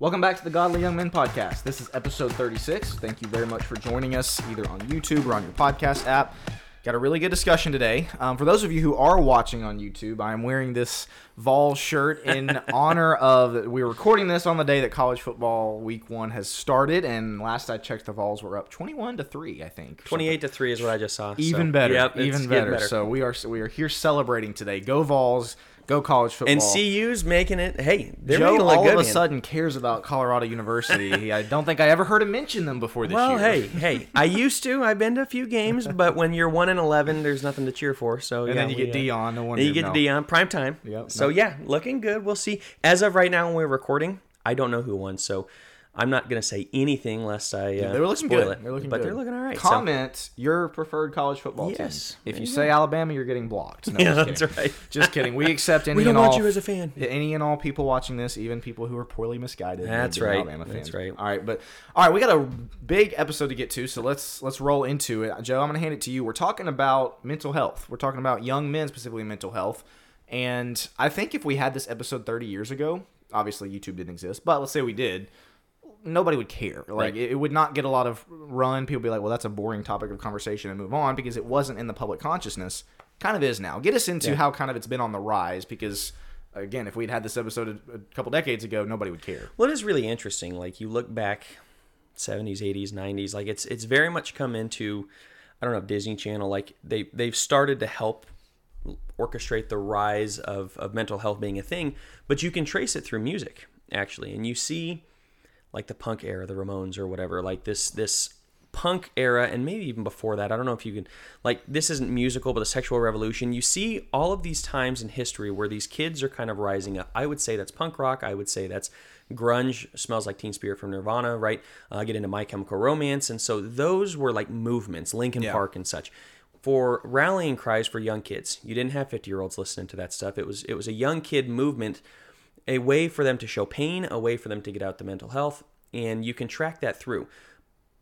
Welcome back to the Godly Young Men podcast. This is episode 36. Thank you very much for joining us either on YouTube or on your podcast app. Got a really good discussion today. Um, for those of you who are watching on YouTube, I am wearing this Vol shirt in honor of. We're recording this on the day that college football week one has started, and last I checked, the Vols were up twenty-one to three. I think Twenty-eight to three is what I just saw. even so, better. Yep, even getting better. So we are we are here celebrating today. Go Vols. Go college football. and CU's making it. Hey, they're Joe making it look all good. of a man. sudden cares about Colorado University. I don't think I ever heard him mention them before this Well, year. hey, hey, I used to. I've been to a few games, but when you're one and eleven, there's nothing to cheer for. So and yeah, then you we, get uh, Deion. No wonder you get no. Deion prime time. Yep, So no. yeah, looking good. We'll see. As of right now, when we're recording, I don't know who won, so I'm not gonna say anything lest I. Uh, They were looking spoil good. It. They're looking but good. they're looking all right. Comment your preferred college football team. Yes. team. If you say Alabama, you're getting blocked. No, Yeah, that's right. Just kidding. We accept any We don't and want all you as a fan. any and all people watching this, even people who are poorly misguided. That's right. Alabama fans. That's right. All right, but all right, we got a big episode to get to, so let's let's roll into it. Joe, I'm going to hand it to you. We're talking about mental health. We're talking about young men specifically mental health, and I think if we had this episode 30 years ago, obviously YouTube didn't exist, but let's say we did. Nobody would care. Like Right. it, it would not get a lot of run. People be like, "Well, that's a boring topic of conversation," and move on because it wasn't in the public consciousness. Kind of is now. Get us into Yeah. how kind of it's been on the rise because again, if we'd had this episode a, a couple decades ago, nobody would care. Well, it is really interesting. Like you look back, seventies, eighties, nineties. Like it's it's very much come into, I don't know, Disney Channel. Like they they've started to help orchestrate the rise of of mental health being a thing, but you can trace it through music actually, and you see, like the punk era, the Ramones or whatever. Like this this punk era and maybe even before that i don't know if you can like this isn't musical but the sexual revolution. You see all of these times in history where these kids are kind of rising up. I would say that's punk rock. I would say that's grunge smells like teen spirit from nirvana right? Uh, get into my chemical romance. And so those were like movements linkin Yeah. park and such. For rallying cries for young kids you didn't have 50 year olds listening to that stuff. It was it was a young kid movement a way for them to show pain a way for them to get out the mental health and you can track that through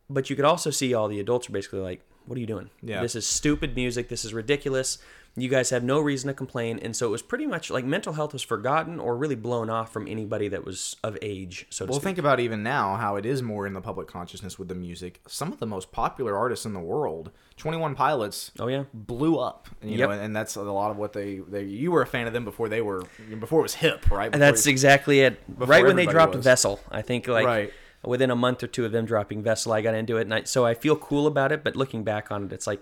but you could also see all the adults are basically like, "What are you doing? Yeah. This is stupid music. This is ridiculous. You guys have no reason to complain." And so it was pretty much like mental health was forgotten or really blown off from anybody that was of age. So to Well, think about even now how it is more in the public consciousness with the music. Some of the most popular artists in the world, Twenty One Pilots, oh yeah, blew up. You Yep. know, and that's a lot of what they, they. You were a fan of them before they were before it was hip, right? Before that's exactly it. Right when they dropped was. Vessel, I think like Right. within a month or two of them dropping Vessel, I got into it, and I, so I feel cool about it. But looking back on it, it's like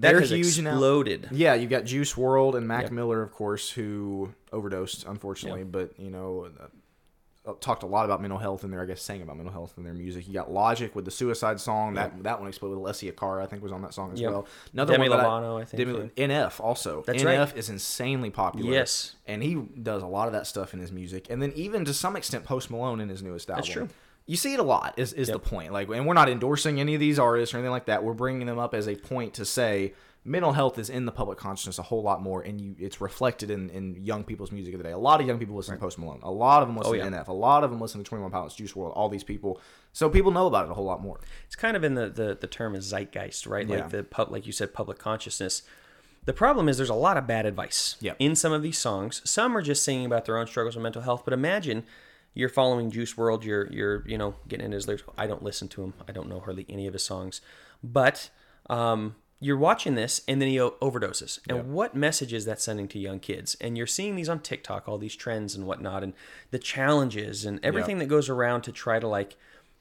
that They're huge now. exploded. Yeah, you got Juice WRLD and Mac Yep. Miller, of course, who overdosed, unfortunately. But you know, uh, talked a lot about mental health in there. I guess sang about mental health in their music. You got Logic with the Suicide song. That that one exploded. Alessia Cara, I think, was on that song as well. Another Demi one that Lovato, I think, Demi. NF also. That's NF right. is insanely popular. Yes. and he does a lot of that stuff in his music. And then even to some extent, Post Malone in his newest album. That's true. You see it a lot. Is is the point? Like, and we're not endorsing any of these artists or anything like that. We're bringing them up as a point to say mental health is in the public consciousness a whole lot more, and you it's reflected in, in young people's music of the day. A lot of young people listen to Post Malone. A lot of them listen Oh, yeah. to NF. A lot of them listen to Twenty One Pilots, Juice WRLD, all these people. So people know about it a whole lot more. it's kind of in the the, the term is zeitgeist, right? Yeah. Like the pub, like you said, public consciousness. The problem is there's a lot of bad advice Yep. in some of these songs. Some are just singing about their own struggles with mental health. But imagine you're following Juice WRLD. You're you're you know getting into his lyrics. I don't listen to him. I don't know hardly any of his songs. But um, you're watching this, and then he o- overdoses. And what message is that sending to young kids? And you're seeing these on TikTok, all these trends and whatnot, and the challenges and everything that goes around to try to like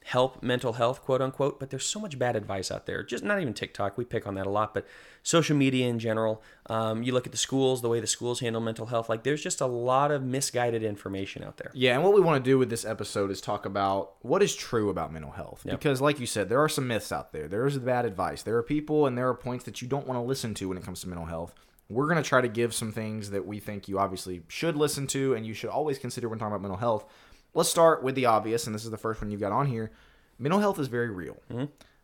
help mental health, quote unquote. But there's so much bad advice out there. Just not even TikTok. We pick on that a lot, but social media in general. Um, you look at the schools, the way the schools handle mental health. Like there's just a lot of misguided information out there. Yeah, and what we want to do with this episode is talk about what is true about mental health. Because, like you said, there are some myths out there. There is bad advice. There are people and there are points that you don't want to listen to when it comes to mental health. We're going to try to give some things that we think you obviously should listen to and you should always consider when talking about mental health. Let's start with the obvious, and this is the first one you've got on here. Mental health is very real.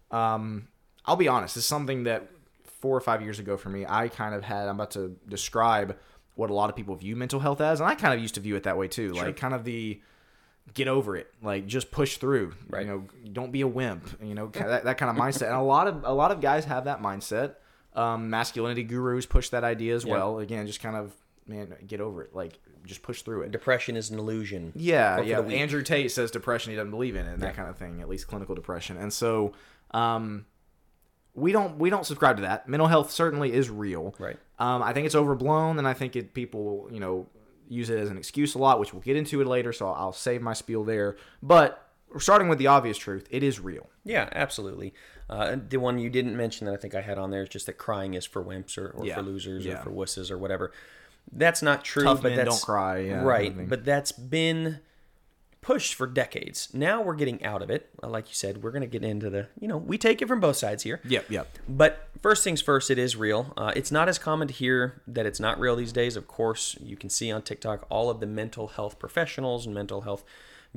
Um, I'll be honest, it's something that four or five years ago for me, I kind of had, I'm about to describe what a lot of people view mental health as, and I kind of used to view it that way too. Like, kind of the get over it, like just push through. Right. You know, don't be a wimp. You know, that, that kind of mindset. And a lot of a lot of guys have that mindset. Um, masculinity gurus push that idea as Yeah. well. Again, just kind of man, get over it. Like, just push through it. Depression is an illusion. Yeah, yeah. Andrew Tate says depression he doesn't believe in it and that kind of thing, at least clinical depression. And so um we don't we don't subscribe to that. Mental health certainly is real. Right. Um I think it's overblown and I think it people, you know, use it as an excuse a lot, which we'll get into it later, so I'll, I'll save my spiel there. But starting with the obvious truth, it is real. Yeah, absolutely. Uh, the one you didn't mention that I think I had on there is just that crying is for wimps or, or Yeah. for losers Yeah. or for wusses or whatever. That's not true. Tough but men that's don't cry, yeah, right. I think. But that's been pushed for decades. Now we're getting out of it. Like you said, we're going to get into the. You know, we take it from both sides here. Yep, yep. But first things first, it is real. Uh, it's not as common to hear that it's not real these days. Of course, you can see on TikTok all of the mental health professionals and mental health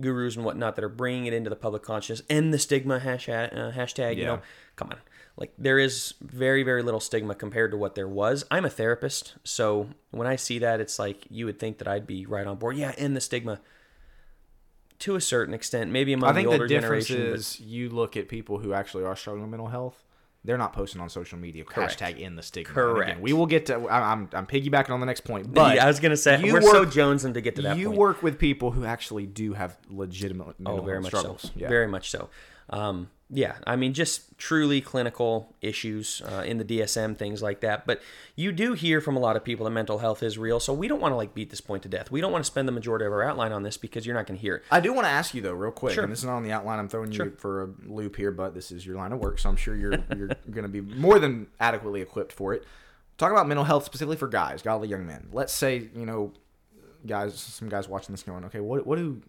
gurus and whatnot that are bringing it into the public consciousness and the stigma hashtag. Uh, hashtag You know, come on. Like there is very very little stigma compared to what there was. I'm a therapist, so when I see that, it's like you would think that I'd be right on board. Yeah, end the stigma. To a certain extent, maybe among I think the the older difference generation, but- is you look at people who actually are struggling with mental health. They're not posting on social media. Correct. Hashtag in the stigma. Correct. Again, we will get to. I'm I'm piggybacking on the next point, but yeah, I was gonna say you we're so work- jonesing to get to that you point. work with people who actually do have legitimate mental Oh, very health much so. Yeah. Very much so. Um, yeah, I mean, just truly clinical issues uh, in the DSM, things like that. But you do hear from a lot of people that mental health is real. So we don't want to like beat this point to death. We don't want to spend the majority of our outline on this because you're not going to hear it. I do want to ask you though, real quick, Sure. and this is not on the outline. I'm throwing you for a loop here, but this is your line of work, so I'm sure you're you're going to be more than adequately equipped for it. Talk about mental health specifically for guys, godly young men. Let's say you know, guys, some guys watching this going, okay, what what do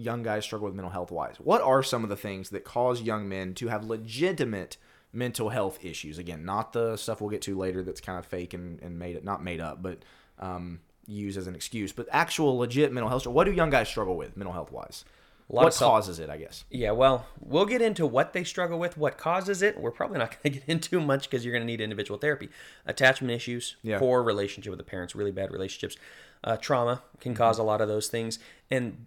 young guys struggle with mental health wise? What are some of the things that cause young men to have legitimate mental health issues? Again, not the stuff we'll get to later that's kind of fake and, and made it not made up, but um, used as an excuse, but actual legit mental health. What do young guys struggle with mental health wise? Lot What of self- causes it? I guess. Yeah, well, we'll get into what they struggle with, what causes it. We're probably not going to get into much because you're going to need individual therapy. Attachment issues, Yeah. poor relationship with the parents, really bad relationships. Uh, trauma can cause a lot of those things. And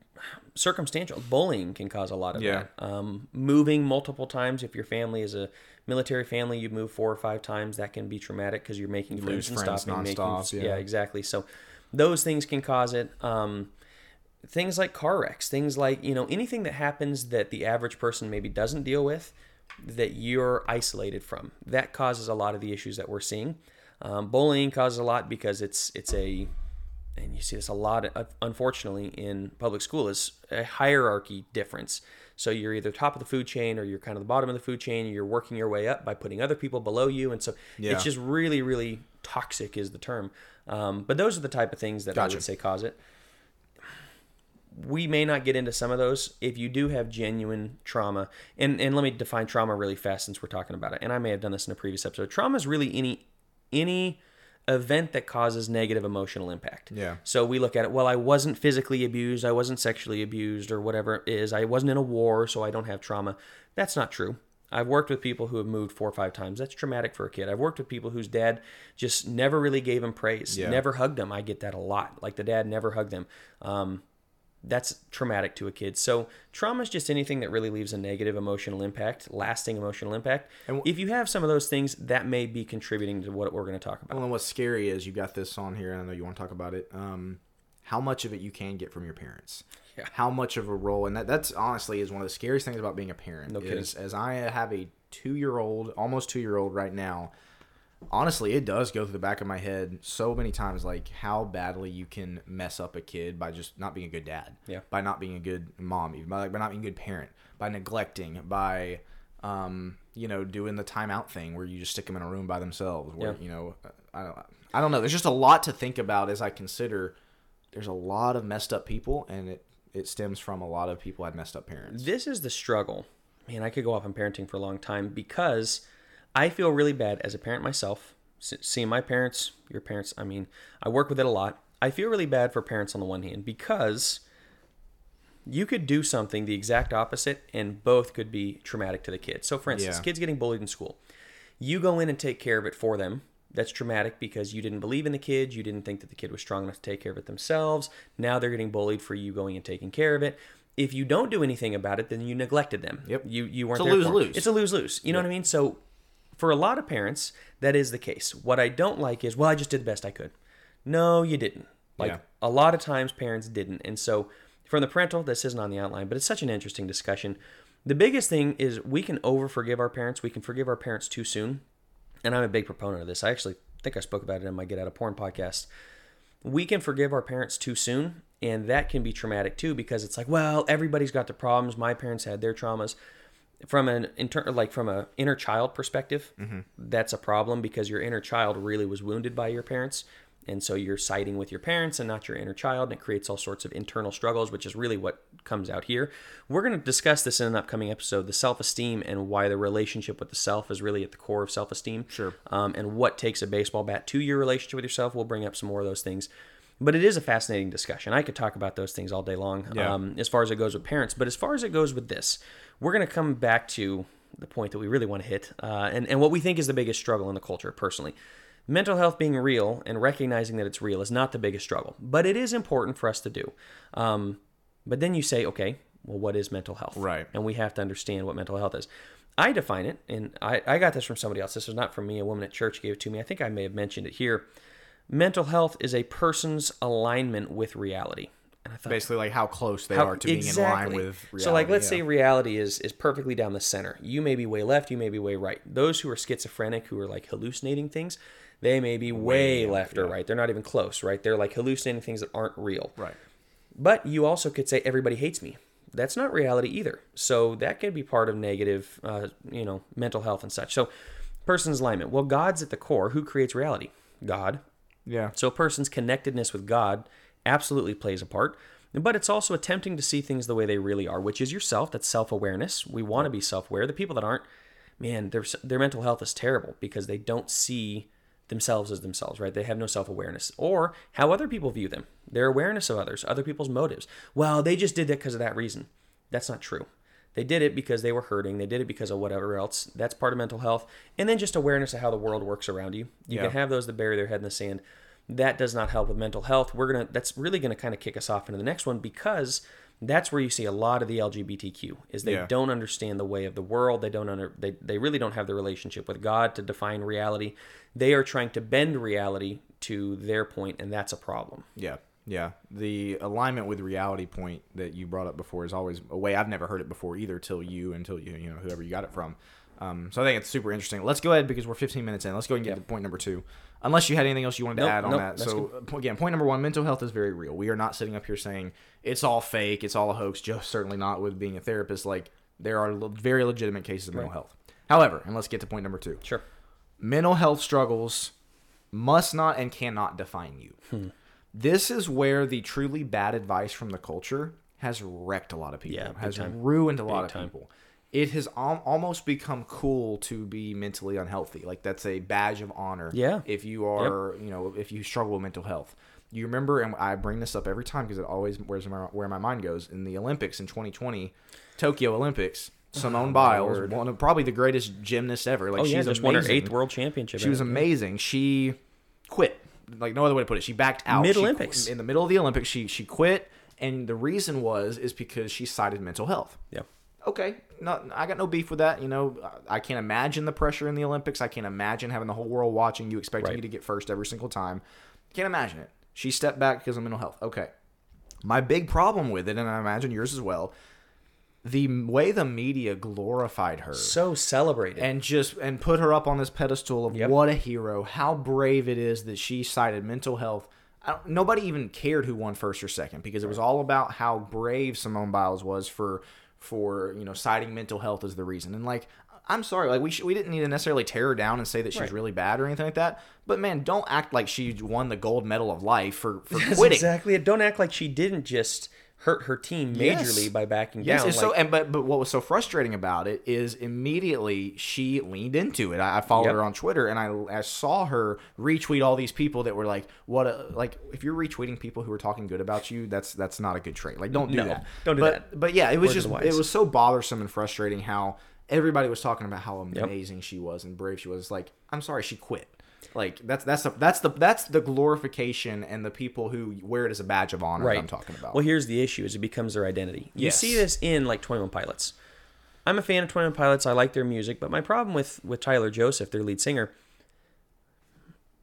circumstantial bullying can cause a lot of Yeah. that. Um, moving multiple times, if your family is a military family, you move four or five times, that can be traumatic because you're making lose friends and friends stopping making. yeah. yeah. exactly. So those things can cause it. Um, things like car wrecks, things like, you know, anything that happens that the average person maybe doesn't deal with, that you're isolated from. That causes a lot of the issues that we're seeing. Um, bullying causes a lot because it's it's a, and you see this a lot, uh, unfortunately, in public school is a hierarchy difference. So you're either top of the food chain or you're kind of the bottom of the food chain. You're working your way up by putting other people below you, and so Yeah. it's just really, really toxic is the term. Um, but those are the type of things that I would say cause it we may not get into some of those if you do have genuine trauma and and let me define trauma really fast since we're talking about it and i may have done this in a previous episode trauma is really any any event that causes negative emotional impact Yeah. so we look at it well i wasn't physically abused i wasn't sexually abused or whatever it is i wasn't in a war so i don't have trauma that's not true I've worked with people who have moved four or five times. That's traumatic for a kid. I've worked with people whose dad just never really gave him praise, Yeah. never hugged them. I get that a lot. Like the dad never hugged them. Um, that's traumatic to a kid. So trauma is just anything that really leaves a negative emotional impact, lasting emotional impact. And if you have some of those things, that may be contributing to what we're going to talk about. Well, and what's scary is you got this on here, and I know you want to talk about it. Um, how much of it you can get from your parents? Yeah. How much of a role, and that that's honestly is one of the scariest things about being a parent. No kidding. as I have a two year old, almost two year old right now. Honestly, it does go through the back of my head so many times, like how badly you can mess up a kid by just not being a good dad, Yeah. by not being a good mom, even by, like, by not being a good parent, by neglecting, by um, you know, doing the timeout thing where you just stick them in a room by themselves. Where Yeah. you know, I don't, I don't know. There's just a lot to think about as I consider. There's a lot of messed up people, and it it stems from a lot of people had messed up parents. This is the struggle. Man, I could go off on parenting for a long time because I feel really bad as a parent myself. Seeing my parents, your parents, I mean, I work with it a lot. I feel really bad for parents on the one hand because you could do something the exact opposite and both could be traumatic to the kid. So, for instance, Yeah. kids getting bullied in school. You go in and take care of it for them. That's traumatic because you didn't believe in the kid. You didn't think that the kid was strong enough to take care of it themselves. Now they're getting bullied for you going and taking care of it. If you don't do anything about it, then you neglected them. Yep. You you weren't It's a 'em. lose-lose. It's a lose lose. You know what I mean? So for a lot of parents, that is the case. What I don't like is, well, I just did the best I could. No, you didn't. Like Yeah. a lot of times parents didn't. And so from the parental, this isn't on the outline, but it's such an interesting discussion. The biggest thing is we can over forgive our parents. We can forgive our parents too soon. And I'm a big proponent of this. I actually think I spoke about it in my Get Out of Porn podcast. We can forgive our parents too soon, and that can be traumatic too because it's like, well, everybody's got their problems. My parents had their traumas. From an inter- like from a inner child perspective, that's a problem because your inner child really was wounded by your parents, and so you're siding with your parents and not your inner child, and it creates all sorts of internal struggles, which is really what comes out here. We're going to discuss this in an upcoming episode: the self-esteem and why the relationship with the self is really at the core of self-esteem. Sure. Um, and what takes a baseball bat to your relationship with yourself. We'll bring up some more of those things. But it is a fascinating discussion. I could talk about those things all day long Yeah. um, as far as it goes with parents. But as far as it goes with this, we're going to come back to the point that we really want to hit uh, and, and what we think is the biggest struggle in the culture, personally. Mental health being real and recognizing that it's real is not the biggest struggle, but it is important for us to do. Um, but then you say, okay, well, what is mental health? Right. And we have to understand what mental health is. I define it, and I, I got this from somebody else. This was not from me. A woman at church gave it to me. I think I may have mentioned it here. Mental health is a person's alignment with reality. And I thought, Basically, like how close they how- are to being in line with reality. so, like, let's yeah. say reality is is perfectly down the center. You may be way left, you may be way right. Those who are schizophrenic, who are like hallucinating things, they may be way, left or right. They're not even close, right? They're like hallucinating things that aren't real. Right. But you also could say everybody hates me. That's not reality either. So that could be part of negative, uh, you know, mental health and such. So, person's alignment. Well, God's at the core. Who creates reality? God. Yeah. So a person's connectedness with God absolutely plays a part. But it's also attempting to see things the way they really are, which is yourself. That's self awareness. We want to be self aware. The people that aren't, man, their, their mental health is terrible because they don't see themselves as themselves, right? They have no self awareness or how other people view them, their awareness of others, other people's motives. Well, they just did that because of that reason. That's not true. They did it because they were hurting. They did it because of whatever else. That's part of mental health. And then just awareness of how the world works around you. You Yeah. can have those that bury their head in the sand. That does not help with mental health. We're gonna. That's really gonna kind of kick us off into the next one because that's where you see a lot of the LGBTQ is they Yeah. don't understand the way of the world. They don't under. They they really don't have the relationship with God to define reality. They are trying to bend reality to their point, and that's a problem. Yeah, yeah. The alignment with reality point that you brought up before is always a way I've never heard it before either. Till you, until you, you know, whoever you got it from. Um, so I think it's super interesting. Let's go ahead because we're 15 minutes in. Let's go and get to point number two. Unless you had anything else you wanted to Nope, add on nope, that. So uh, again, point number one: mental health is very real. We are not sitting up here saying it's all fake, it's all a hoax. Just certainly not with being a therapist. Like there are le- very legitimate cases of mental health. However, and let's get to point number two Sure. mental health struggles must not and cannot define you. Hmm. This is where the truly bad advice from the culture has wrecked a lot of people, Yeah, has time. ruined a lot of time. people. It has al- almost become cool to be mentally unhealthy. Like that's a badge of honor. Yeah. If you are, you know, if you struggle with mental health. You remember, and I bring this up every time because it always where's my, where my mind goes. In the Olympics in 2020, Tokyo Olympics, oh, Simone Biles, Oh, Lord. one of probably the greatest gymnast ever. Like Oh yeah, she's just won her eighth world championship. She was amazing. She quit. Like no other way to put it. She backed out. Mid Olympics. In the middle of the Olympics, she she quit, and the reason was is because she cited mental health. Yeah. Okay, no, I got no beef with that. You know, I can't imagine the pressure in the Olympics. I can't imagine having the whole world watching you, expecting Right. you to get first every single time. Can't imagine it. She stepped back because of mental health. Okay, my big problem with it, and I imagine yours as well, the way the media glorified her So celebrated. and just and put her up on this pedestal of Yep. what a hero, how brave it is that she cited mental health. I don't, nobody even cared who won first or second because it was all about how brave Simone Biles was for for you know citing mental health as the reason. And like, I'm sorry, like we sh- we didn't need to necessarily tear her down and say that she's Right. really bad or anything like that. But man, don't act like she won the gold medal of life for for That's quitting. exactly it. Don't act like she didn't just hurt her team Yes. majorly by backing Yes, down. it's so and but but what was so frustrating about it is immediately she leaned into it. I, I followed Yep. her on Twitter and I, I saw her retweet all these people that were like, "What? A, like if you're retweeting people who are talking good about you, that's that's not a good trait. Like don't do No, that. don't do but, that. But yeah, it was Words just it was so bothersome and frustrating how everybody was talking about how Yep. amazing she was and brave she was. It's like I'm sorry, she quit. Like that's that's the that's the that's the glorification and the people who wear it as a badge of honor that I'm talking about. Well, here's the issue: is it becomes their identity. You Yes. see this in like Twenty One Pilots. I'm a fan of Twenty One Pilots. I like their music, but my problem with with Tyler Joseph, their lead singer,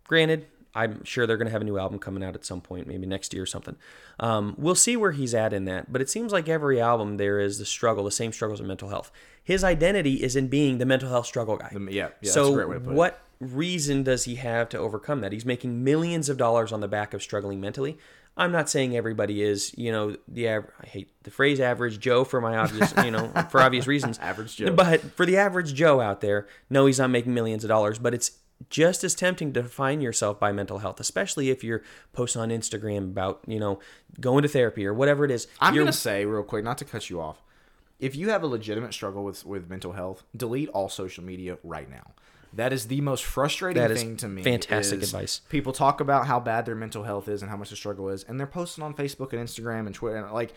granted, I'm sure they're going to have a new album coming out at some point, maybe next year or something. Um, we'll see where he's at in that. But it seems like every album there is the struggle, the same struggles of mental health. His identity is in being the mental health struggle guy. The- yeah, yeah, so that's a great way to put it. what reason does he have to overcome that? He's making millions of dollars on the back of struggling mentally. I'm not saying everybody is, you know, the aver- I hate the phrase average Joe for my obvious, you know, for obvious reasons. Average Joe. But for the average Joe out there, no, he's not making millions of dollars, but it's just as tempting to define yourself by mental health, especially if you're posting on Instagram about, you know, going to therapy or whatever it is. I'm You're- gonna say real quick, not to cut you off. If you have a legitimate struggle with with mental health, delete all social media right now. That is the most frustrating That thing to me. fantastic advice. People talk about how bad their mental health is and how much the struggle is, and they're posting on Facebook and Instagram and Twitter. And like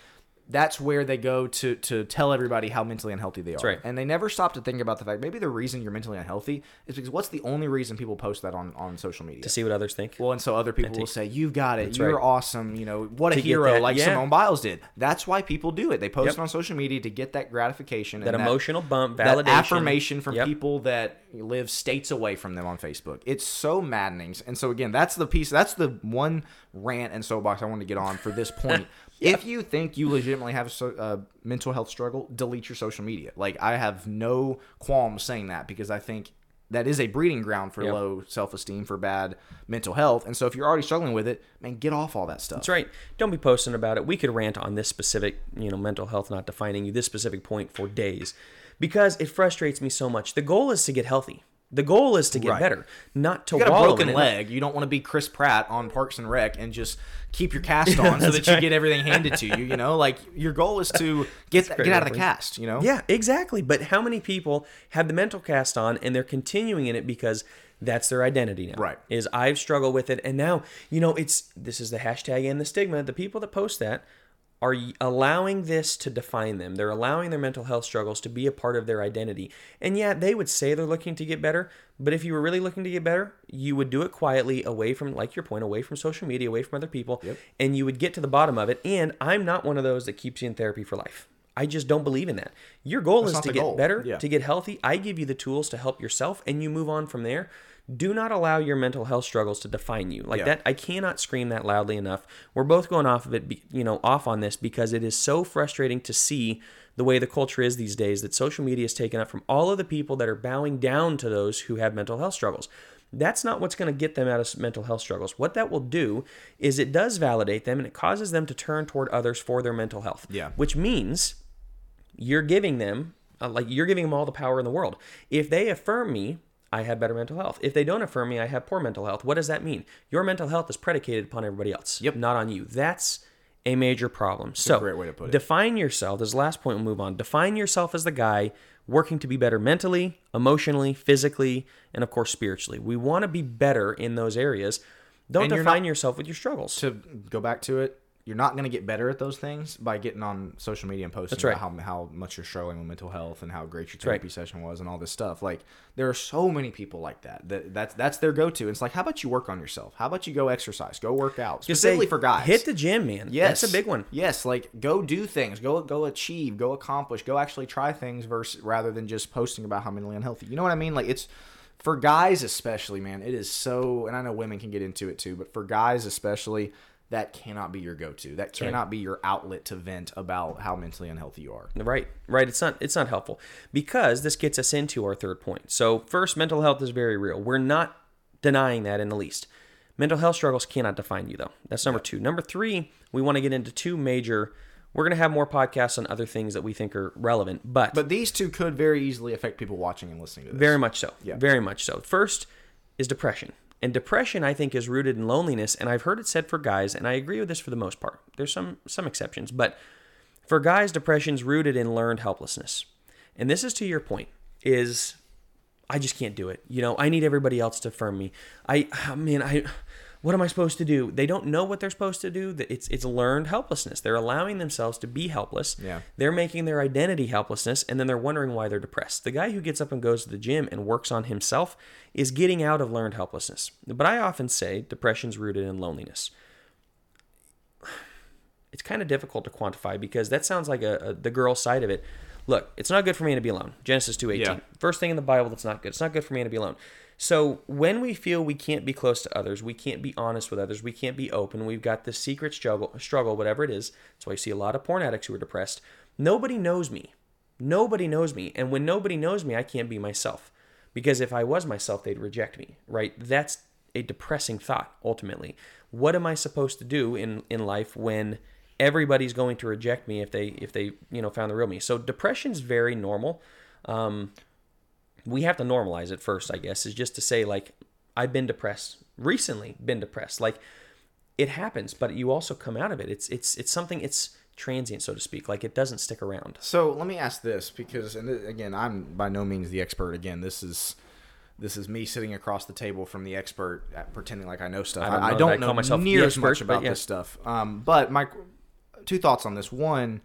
that's where they go to to tell everybody how mentally unhealthy they are. right. And they never stop to think about the fact maybe the reason you're mentally unhealthy is because what's the only reason people post that on on social media? to see what others think. Well, and so other people will say, "You've got it. You're right. awesome. You know what a To get hero, that- like yeah. Simone Biles did." That's why people do it. They post Yep. it on social media to get that gratification, that emotional bump, that validation, affirmation from Yep. people that live states away from them on Facebook. It's so maddening. And so again, that's the piece. That's the one rant and soapbox I want to get on for this point. If you think you legitimately have a so, uh, mental health struggle, delete your social media. Like I have no qualms saying that because I think that is a breeding ground for Yep. low self-esteem, for bad mental health. And so if you're already struggling with it, man, get off all that stuff. That's right. Don't be posting about it. We could rant on this specific, you know, mental health not defining you, this specific point for days because it frustrates me so much. The goal is to get healthy. The goal is to get Right. better, not to You got a broken leg. You don't want to be Chris Pratt on Parks and Rec and just keep your cast on so that you get everything handed to you. You know, like your goal is to get get out of the cast. You know, Yeah, exactly. But how many people have the mental cast on and they're continuing in it because that's their identity now? Right. Is I've struggled with it and now, you know, it's this is the hashtag and the stigma. The people that post that are allowing this to define them. They're allowing their mental health struggles to be a part of their identity. And yeah, they would say they're looking to get better, but if you were really looking to get better, you would do it quietly away from like your point, away from social media, away from other people, and you would get to the bottom of it. And I'm not one of those that keeps you in therapy for life. I just don't believe in that. Your goal is to get goal. better, Yeah. to get healthy. I give you the tools to help yourself and you move on from there. Do not allow your mental health struggles to define you. Like Yeah. that I cannot scream that loudly enough. We're both going off of it, you know, off on this because it is so frustrating to see the way the culture is these days that social media is taken up from all of the people that are bowing down to those who have mental health struggles. That's not what's going to get them out of mental health struggles. What that will do is it does validate them and it causes them to turn toward others for their mental health. Yeah. Which means you're giving them uh, like you're giving them all the power in the world. If they affirm me, I have better mental health. If they don't affirm me, I have poor mental health. What does that mean? Your mental health is predicated upon everybody else, Yep. not on you. That's a major problem. so, great way to put it. define yourself. This is the last point we'll move on. Define yourself as the guy working to be better mentally, emotionally, physically, and of course spiritually. We want to be better in those areas. Don't And define not- yourself with your struggles. To go back to it, you're not going to get better at those things by getting on social media and posting right. about how, how much you're struggling with mental health and how great your right. therapy session was and all this stuff. Like there are so many people like that. That that's that's their go-to. It's like, how about you work on yourself? How about you go exercise? Go work out. Specifically for guys. Hit the gym, man. Yes, That's a big one. Yes, like go do things, go go achieve, go accomplish, go actually try things versus rather than just posting about how mentally unhealthy. You know what I mean? Like it's for guys especially, man. It is so, and I know women can get into it too, but for guys especially, that cannot be your go-to. That cannot be your outlet to vent about how mentally unhealthy you are. Right, right. It's not it's not helpful because this gets us into our third point. So first, mental health is very real. We're not denying that in the least. Mental health struggles cannot define you though. That's number two. Number three, we want to get into two major. We're gonna have more podcasts on other things that we think are relevant, but, But these two could very easily affect people watching and listening to this. very much so. Yeah. Very much so. First is depression. And depression, I think, is rooted in loneliness. And I've heard it said for guys, and I agree with this for the most part. There's some some exceptions, but for guys, depression's rooted in learned helplessness. And this is to your point, is I just can't do it. You know, I need everybody else to affirm me. I, ah, I mean, I, what am I supposed to do? They don't know what they're supposed to do. It's it's learned helplessness. They're allowing themselves to be helpless. Yeah. They're making their identity helplessness, and then they're wondering why they're depressed. The guy who gets up and goes to the gym and works on himself is getting out of learned helplessness. But I often say depression's rooted in loneliness it's kind of difficult to quantify because that sounds like a, a the girl side of it. Look, it's not good for me to be alone. Genesis 2:18. Yeah. First thing in the Bible that's not good. It's not good for me to be alone. So when we feel we can't be close to others, we can't be honest with others, we can't be open, we've got this secret struggle, struggle, whatever it is. That's why you see a lot of porn addicts who are depressed. Nobody knows me. Nobody knows me. And when nobody knows me, I can't be myself. Because if I was myself, they'd reject me, right? That's a depressing thought, ultimately. What am I supposed to do in, in life when everybody's going to reject me if they if they you know found the real me? So depression's very normal. Um, we have to normalize it first, I guess, is just to say like I've been depressed recently, been depressed. Like it happens, but you also come out of it. It's it's it's something it's transient, so to speak. Like it doesn't stick around. So let me ask this because, and th- again, I'm by no means the expert. Again, this is this is me sitting across the table from the expert, at pretending like I know stuff. I don't I, I know don't I know, myself near as much about yeah. this stuff. Um, but my two thoughts on this: one,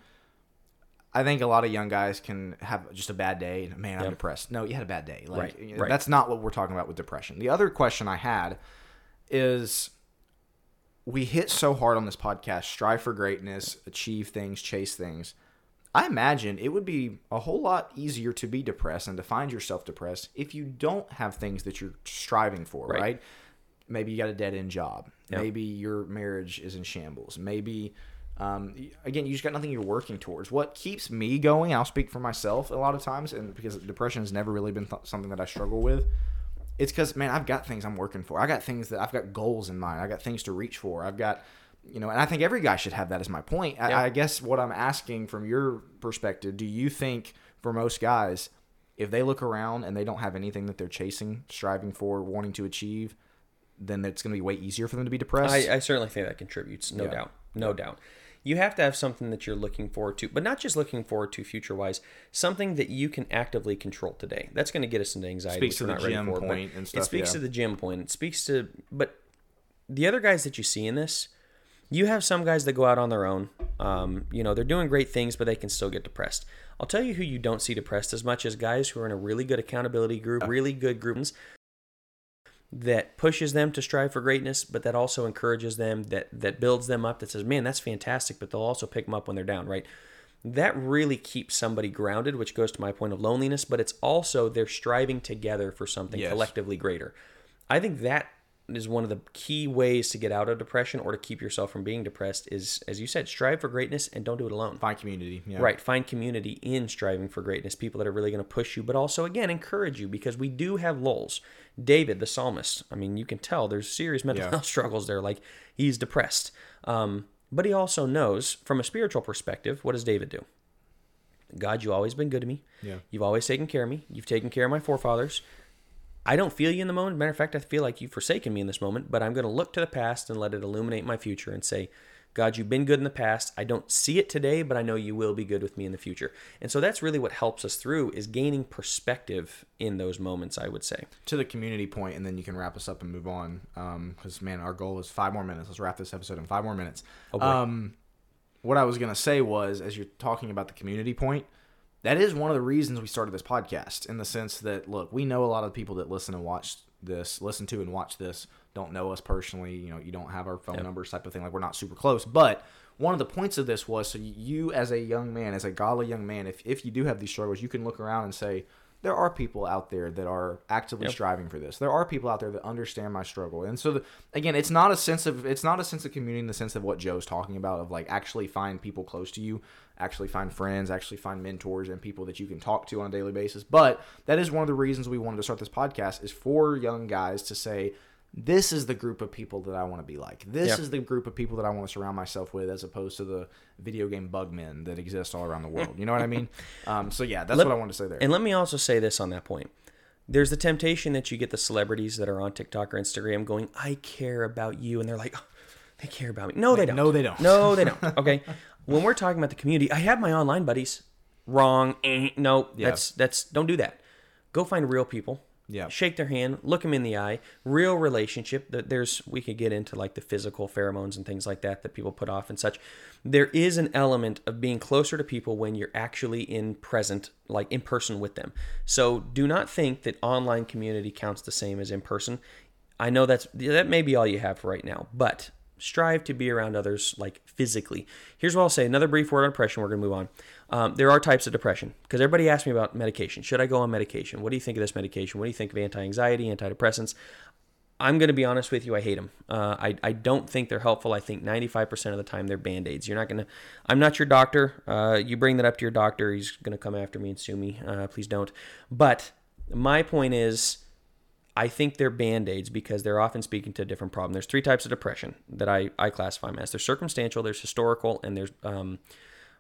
I think a lot of young guys can have just a bad day. and, Man, I'm Yep. depressed. No, you had a bad day. Like Right, you know, right. that's not what we're talking about with depression. The other question I had is we hit so hard on this podcast strive for greatness achieve things chase things i imagine it would be a whole lot easier to be depressed and to find yourself depressed if you don't have things that you're striving for right, Right. maybe you got a dead-end job Yeah. maybe your marriage is in shambles maybe um, again you just got nothing you're working towards what keeps me going i'll speak for myself a lot of times and because depression has never really been th- something that i struggle with it's because man i've got things i'm working for i got things that i've got goals in mind i got things to reach for i've got you know and i think every guy should have that as my point I, Yeah. I guess what i'm asking from your perspective do you think for most guys if they look around and they don't have anything that they're chasing striving for wanting to achieve then it's going to be way easier for them to be depressed I, I certainly think that contributes, no Yeah. doubt, no doubt. You have to have something that you're looking forward to, but not just looking forward to future wise. Something that you can actively control today. That's going to get us into anxiety. Speaks to the gym for, point and It speaks yeah. to the gym point. It speaks to, but the other guys that you see in this, you have some guys that go out on their own. Um, you know, they're doing great things, but they can still get depressed. I'll tell you who you don't see depressed as much as guys who are in a really good accountability group, really good groups that pushes them to strive for greatness, but that also encourages them, that that builds them up, that says, "Man, that's fantastic," but they'll also pick them up when they're down, right? That really keeps somebody grounded, which goes to my point of loneliness, but it's also they're striving together for something Yes. collectively greater. I think that is one of the key ways to get out of depression or to keep yourself from being depressed is as you said, strive for greatness and don't do it alone. find community yeah. Right. Find community in striving for greatness, people that are really going to push you, but also, again, encourage you because we do have lulls. David, the psalmist, I mean, you can tell there's serious mental Yeah. health struggles there. Like, he's depressed. Um, but he also knows, from a spiritual perspective, what does David do? God, you've always been good to me. Yeah. You've always taken care of me. You've taken care of my forefathers. I don't feel you in the moment. Matter of fact, I feel like you've forsaken me in this moment, but I'm going to look to the past and let it illuminate my future and say, God, you've been good in the past. I don't see it today, but I know you will be good with me in the future. And so that's really what helps us through is gaining perspective in those moments, I would say. to the community point, and then you can wrap us up and move on. Because man, our goal is five more minutes. Let's wrap this episode in five more minutes. Oh, um, what I was gonna say was, as you're talking about the community point, that is one of the reasons we started this podcast. In the sense that, look, we know a lot of people that listen and watch this, listen to and watch this, don't know us personally. You know, you don't have our phone Yep. numbers, type of thing. Like we're not super close, but. One of the points of this was so you, as a young man, as a godly young man, if, if you do have these struggles, you can look around and say, there are people out there that are actively Yep. striving for this. There are people out there that understand my struggle, and so the, again, it's not a sense of it's not a sense of community in the sense of what Joe's talking about of like actually find people close to you, actually find friends, actually find mentors and people that you can talk to on a daily basis. But that is one of the reasons we wanted to start this podcast is for young guys to say. This is the group of people that I want to be like. This Yep. is the group of people that I want to surround myself with, as opposed to the video game bug men that exist all around the world. You know what I mean? Um, so yeah, that's Let- what I wanted to say there. And let me also say this on that point. There's the temptation that you get the celebrities that are on TikTok or Instagram going, I care about you. And they're like, "Oh, they care about me. No, they don't. no, they don't. No, they don't. Okay. when we're talking about the community, I have my online buddies. Wrong. Eh, no, Yeah. that's, that's, don't do that. Go find real people. Yeah. Shake their hand, look them in the eye. Real relationship. That there's we could get into like the physical pheromones and things like that that people put off and such. There is an element of being closer to people when you're actually in present, like in person with them. So do not think that online community counts the same as in person. I know that's that may be all you have for right now, but strive to be around others like physically. Here's what I'll say. Another brief word on depression. We're gonna move on. Um, there are types of depression because everybody asks me about medication. Should I go on medication? What do you think of this medication? What do you think of anti-anxiety, antidepressants? I'm going to be honest with you. I hate them. Uh, I, I don't think they're helpful. I think 95% of the time they're band aids. You're not going to, I'm not your doctor. Uh, you bring that up to your doctor. He's going to come after me and sue me. Uh, please don't. But my point is, I think they're band aids because they're often speaking to a different problem. There's three types of depression that I, I classify them as there's circumstantial, there's historical, and there's, um,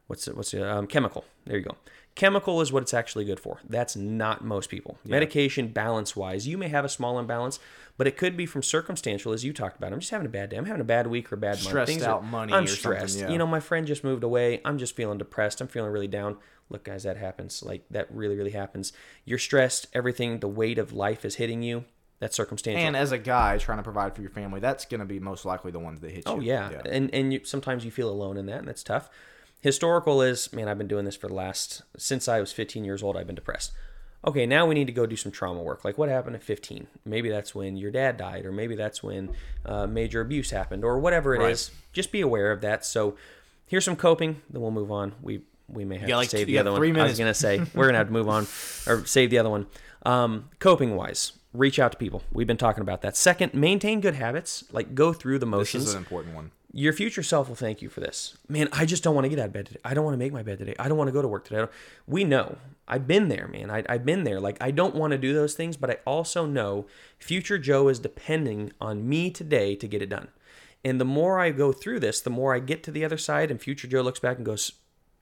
what's it, what's it, um, chemical. There you go. Chemical is what it's actually good for. That's not most people. Yeah. Medication, balance wise, you may have a small imbalance, but it could be from circumstantial, as you talked about. I'm just having a bad day. I'm having a bad week or bad Stressed month. Things out are, money I'm or stressed. yeah. You know, my friend just moved away. I'm just feeling depressed. I'm feeling really down. Look, guys, that happens. Like that really, really happens. You're stressed. Everything, the weight of life is hitting you. That's circumstantial. And as a guy trying to provide for your family, that's going to be most likely the ones that hit oh, you. Oh yeah, and and you, sometimes you feel alone in that, and that's tough. Historical is man, I've been doing this for the last since I was 15 years old. I've been depressed. Okay, now we need to go do some trauma work. Like what happened at 15? Maybe that's when your dad died, or maybe that's when uh, major abuse happened, or whatever it Right. is. Just be aware of that. So here's some coping. Then we'll move on. We we may have got to like save two- the other got one. three I was gonna say we're gonna have to move on or save the other one. Um, coping wise, reach out to people. We've been talking about that. Second, maintain good habits. Like go through the This motions is an important one. Your future self will thank you for this. Man, I just don't want to get out of bed today. I don't want to make my bed today. I don't want to go to work today. We know. I've been there, man. I, I've been there. Like, I don't want to do those things, but I also know future Joe is depending on me today to get it done. And the more I go through this, the more I get to the other side, and future Joe looks back and goes,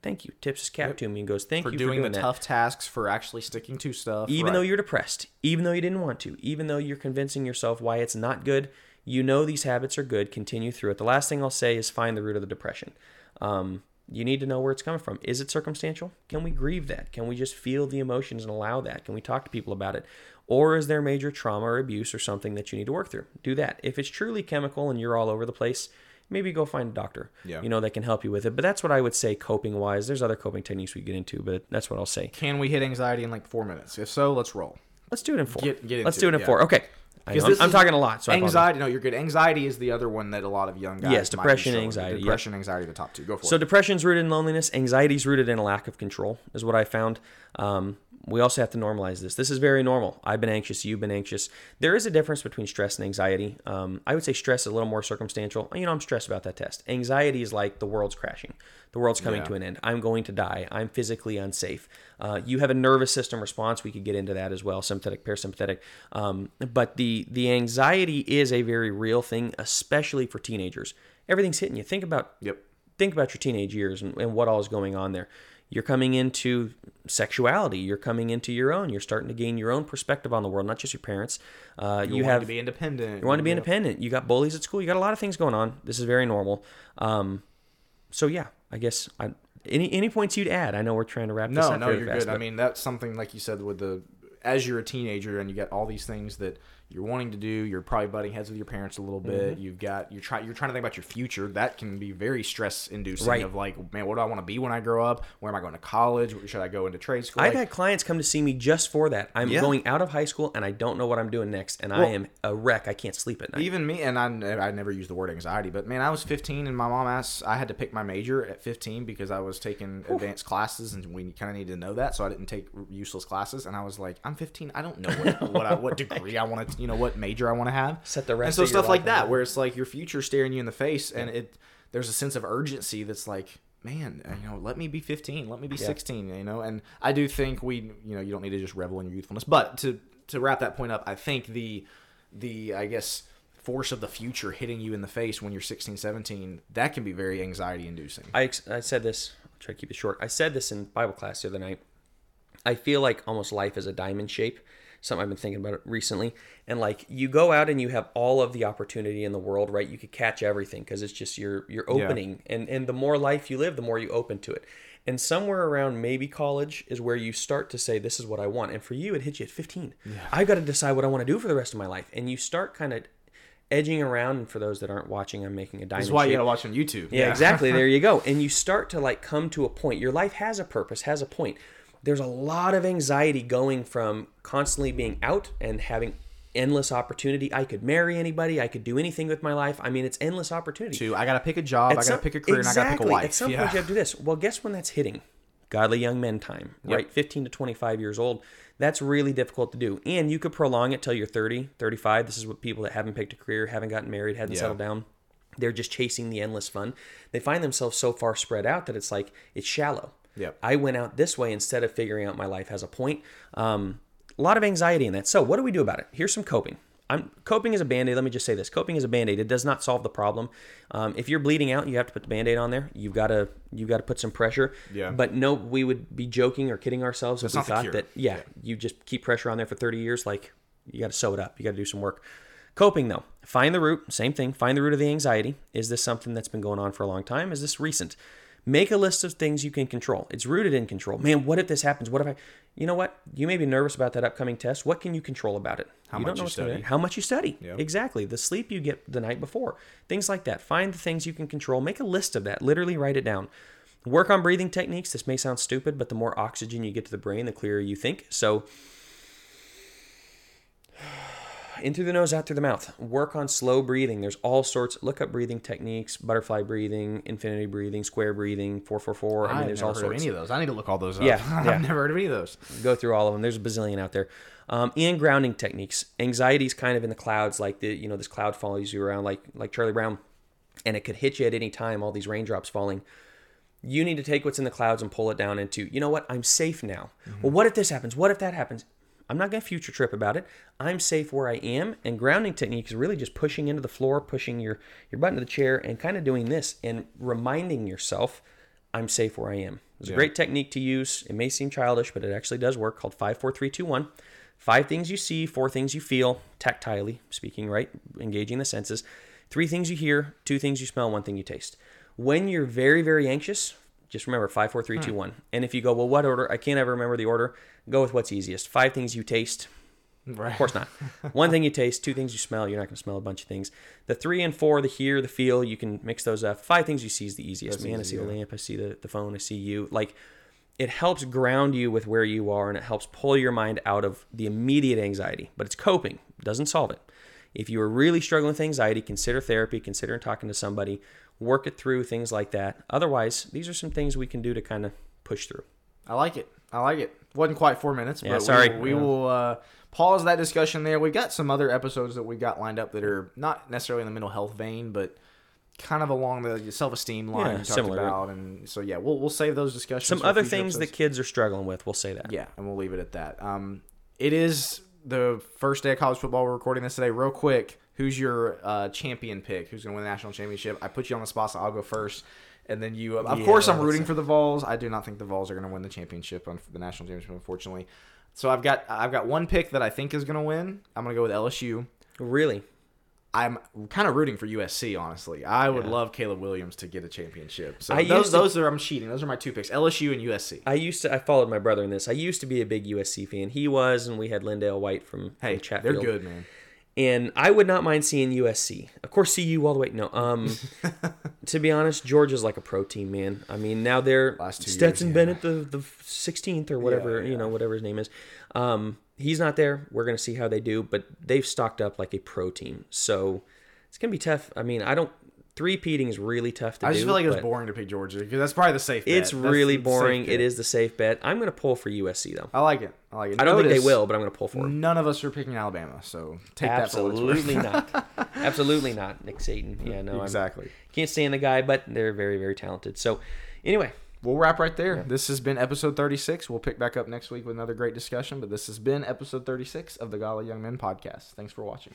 Thank you. Tips his cap to me and goes, Thank For you doing, for doing the that tough tasks, for actually sticking to stuff. even right. though you're depressed, even though you didn't want to, even though you're convincing yourself why it's not good, you know these habits are good. Continue through it. The last thing I'll say is find the root of the depression. Um, you need to know where it's coming from. Is it circumstantial? Can we grieve that? Can we just feel the emotions and allow that? Can we talk to people about it? Or is there major trauma or abuse or something that you need to work through? Do that. If it's truly chemical and you're all over the place, maybe go find a doctor. Yeah. You know that can help you with it. But that's what I would say coping wise. There's other coping techniques we get into, but that's what I'll say. Can we hit anxiety in like four minutes? If so, let's roll. Let's do it in four. Get- get Let's do it in yeah. four. Okay. I Because know, I'm, I'm talking a lot. So anxiety, no, you're good. Anxiety is the other one that a lot of young guys. Yes, depression and struggling with. anxiety, yep. Depression, anxiety, the top two. Go for So it. depression's rooted in loneliness. Anxiety's rooted in a lack of control, is what I found. Um, we also have to normalize this. This is very normal. I've been anxious. You've been anxious. There is a difference between stress and anxiety. Um, I would say stress is a little more circumstantial. You know, I'm stressed about that test. Anxiety is like the world's crashing. The world's coming Yeah. to an end. I'm going to die. I'm physically unsafe. Uh, you have a nervous system response. We could get into that as well, sympathetic, parasympathetic. Um, but the the anxiety is a very real thing, especially for teenagers. Everything's hitting you. Think about Yep. think about your teenage years and, and what all is going on there. You're coming into sexuality. You're coming into your own. You're starting to gain your own perspective on the world, not just your parents. Uh, you, You, want have to be independent. you want to be Yeah. independent. You got bullies at school. You got a lot of things going on. This is very normal. Um, so yeah, I guess I, any any points you'd add? I know we're trying to wrap this up. no, you're fast, good. I mean, that's something like you said with the as you're a teenager and you get all these things that you're wanting to do. You're probably butting heads with your parents a little bit. Mm-hmm. You've got you're trying you're trying to think about your future. That can be very stress inducing. Right. Of like, man, what do I want to be when I grow up? Where am I going to college? Should I go into trade school? I've Like, had clients come to see me just for that. I'm Yeah. going out of high school and I don't know what I'm doing next, and I am a wreck. I can't sleep at night. Even me, and I, I never use the word anxiety, but man, I was 15 and my mom asked, I had to pick my major at 15 because I was taking advanced classes and we kind of needed to know that. So I didn't take useless classes. And I was like, I'm 15. I don't know what, what, I, what degree I want to, you know, what major I want to have. Set the rest And so stuff like that, where it's like your future staring you in the face and it, there's a sense of urgency that's like, man, uh, you know, let me be 15, let me be 16, you know, and I do think we, you know, you don't need to just revel in your youthfulness, but to to wrap that point up, I think the the I guess force of the future hitting you in the face when you're 16, 17, that can be very anxiety inducing. I, I said this. I'll try to keep it short. I said this in Bible class the other night. I feel like almost life is a diamond shape. Something I've been thinking about recently. And like you go out and you have all of the opportunity in the world, right? You could catch everything because it's just you're you're opening. And and the more life you live, the more you open to it. And somewhere around maybe college is where you start to say, This is what I want. And for you, it hits you at 15. I've got to decide what I want to do for the rest of my life. And you start kind of edging around. And for those that aren't watching, I'm making a diamond That's why you shape. gotta watch on YouTube. Yeah, exactly. There you go. And you start to like come to a point. Your life has a purpose, has a point. There's a lot of anxiety going from constantly being out and having endless opportunity. I could marry anybody. I could do anything with my life. I mean, it's endless opportunity. Two, I gotta pick a job. At I gotta pick a career, and I gotta pick a wife. At some yeah. point, you have to do this. Well, guess when that's hitting? Godly young men time, Yep. right? 15 to 25 years old. That's really difficult to do. And you could prolong it till you're 30, 35. This is what people that haven't picked a career, haven't gotten married, haven't Yeah. settled down. They're just chasing the endless fun. They find themselves so far spread out that it's like it's shallow. Yep. I went out this way instead of figuring out my life has a point. Um, a lot of anxiety in that. So what do we do about it? Here's some coping. I'm coping is a band-aid. Let me just say this: coping is a band-aid. It does not solve the problem. Um, if you're bleeding out, you have to put the band-aid on there. You've got to you've got to put some pressure. Yeah. But no, we would be joking or kidding ourselves if we thought that yeah, you just keep pressure on there for 30 years. Like you got to sew it up. You got to do some work. Coping though, find the root. Same thing. Find the root of the anxiety. Is this something that's been going on for a long time? Is this recent? Make a list of things you can control. It's rooted in control. Man, what if this happens? What if I? You know what? You may be nervous about that upcoming test. What can you control about it? How you much you study. How much you study. Yep. Exactly. The sleep you get the night before. Things like that. Find the things you can control. Make a list of that. Literally write it down. Work on breathing techniques. This may sound stupid, but the more oxygen you get to the brain, the clearer you think. So in through the nose, out through the mouth. Work on slow breathing. There's all sorts. Look up breathing techniques: butterfly breathing, infinity breathing, square breathing, four four four. I mean, I've there's never all sorts. any of those. I need to look all those up. Yeah, I've never heard of any of those. Go through all of them. There's a bazillion out there. Um, and grounding techniques. Anxiety's kind of in the clouds, like the you know this cloud follows you around, like like Charlie Brown, and it could hit you at any time. All these raindrops falling. You need to take what's in the clouds and pull it down into, you know what, I'm safe now. Well, what if this happens? What if that happens? I'm not going to future trip about it. I'm safe where I am. And grounding technique is really just pushing into the floor, pushing your, your butt into the chair, and kind of doing this and reminding yourself, I'm safe where I am. It's a great technique to use. It may seem childish, but it actually does work called 54321. Five things you see, four things you feel, tactilely speaking, right? Engaging the senses. Three things you hear, two things you smell, one thing you taste. When you're very, very anxious, just remember five, four, three, two, hmm. one. And if you go, well, what order? I can't ever remember the order. Go with what's easiest. Five things you taste. Right. Of course not. One thing you taste, two things you smell. You're not going to smell a bunch of things. The three and four, the hear, the feel, you can mix those up. Five things you see is the easiest. Man, I easy, see the lamp. I see the, the phone. I see you. Like, it helps ground you with where you are and it helps pull your mind out of the immediate anxiety. But it's coping, it doesn't solve it. If you are really struggling with anxiety, consider therapy, consider talking to somebody, work it through, things like that. Otherwise, these are some things we can do to kind of push through. I like it. I like it. Wasn't quite four minutes, Yeah, but sorry. we, we Yeah. will uh, pause that discussion there. We've got some other episodes that we've got lined up that are not necessarily in the mental health vein, but kind of along the self-esteem line Yeah, you talked similar. about. And so, yeah, we'll, we'll save those discussions. Some other things that episodes. kids are struggling with, we'll say that. Yeah, and we'll leave it at that. Um, it is the first day of college football. We're recording this today. Real quick, who's your uh, champion pick? Who's going to win the national championship? I put you on the spot, so I'll go first. And then you, of Yeah, course, I'm rooting for the Vols. I do not think the Vols are going to win the championship, on the national championship, unfortunately. So I've got I've got one pick that I think is going to win. I'm going to go with LSU. Really? I'm kind of rooting for USC, honestly. I would Yeah. love Caleb Williams to get a championship. So I those to- those are I'm cheating. Those are my two picks: LSU and USC. I used to. I followed my brother in this. I used to be a big USC fan. He was, and we had LenDale White from, Hey, from Chatfield. they're good, man. And I would not mind seeing USC. Of course, CU all the way. No, um, to be honest, Georgia's like a pro team, man. I mean, now they're Stetson years, yeah. Bennett, the the sixteenth or whatever Yeah, you know, whatever his name is. Um, he's not there. We're gonna see how they do, but they've stocked up like a pro team, so it's gonna be tough. I mean, I don't. Three peating is really tough to I do. I just feel like it was boring to pick Georgia because that's probably the safe. Bet. It's That's really boring. It is the safe bet. I'm gonna pull for USC though. I like it. I like it. I don't think they will, but I'm gonna pull for them. None of us are picking Alabama, so take that for Absolutely worth. not. Absolutely not. Nick Satan. Yeah, no, I'm, exactly. can't stand the guy, but they're very, very talented. So, anyway, We'll wrap right there. This has been episode 36. We'll pick back up next week with another great discussion, but this has been episode 36 of the Godly Young Men podcast. Thanks for watching.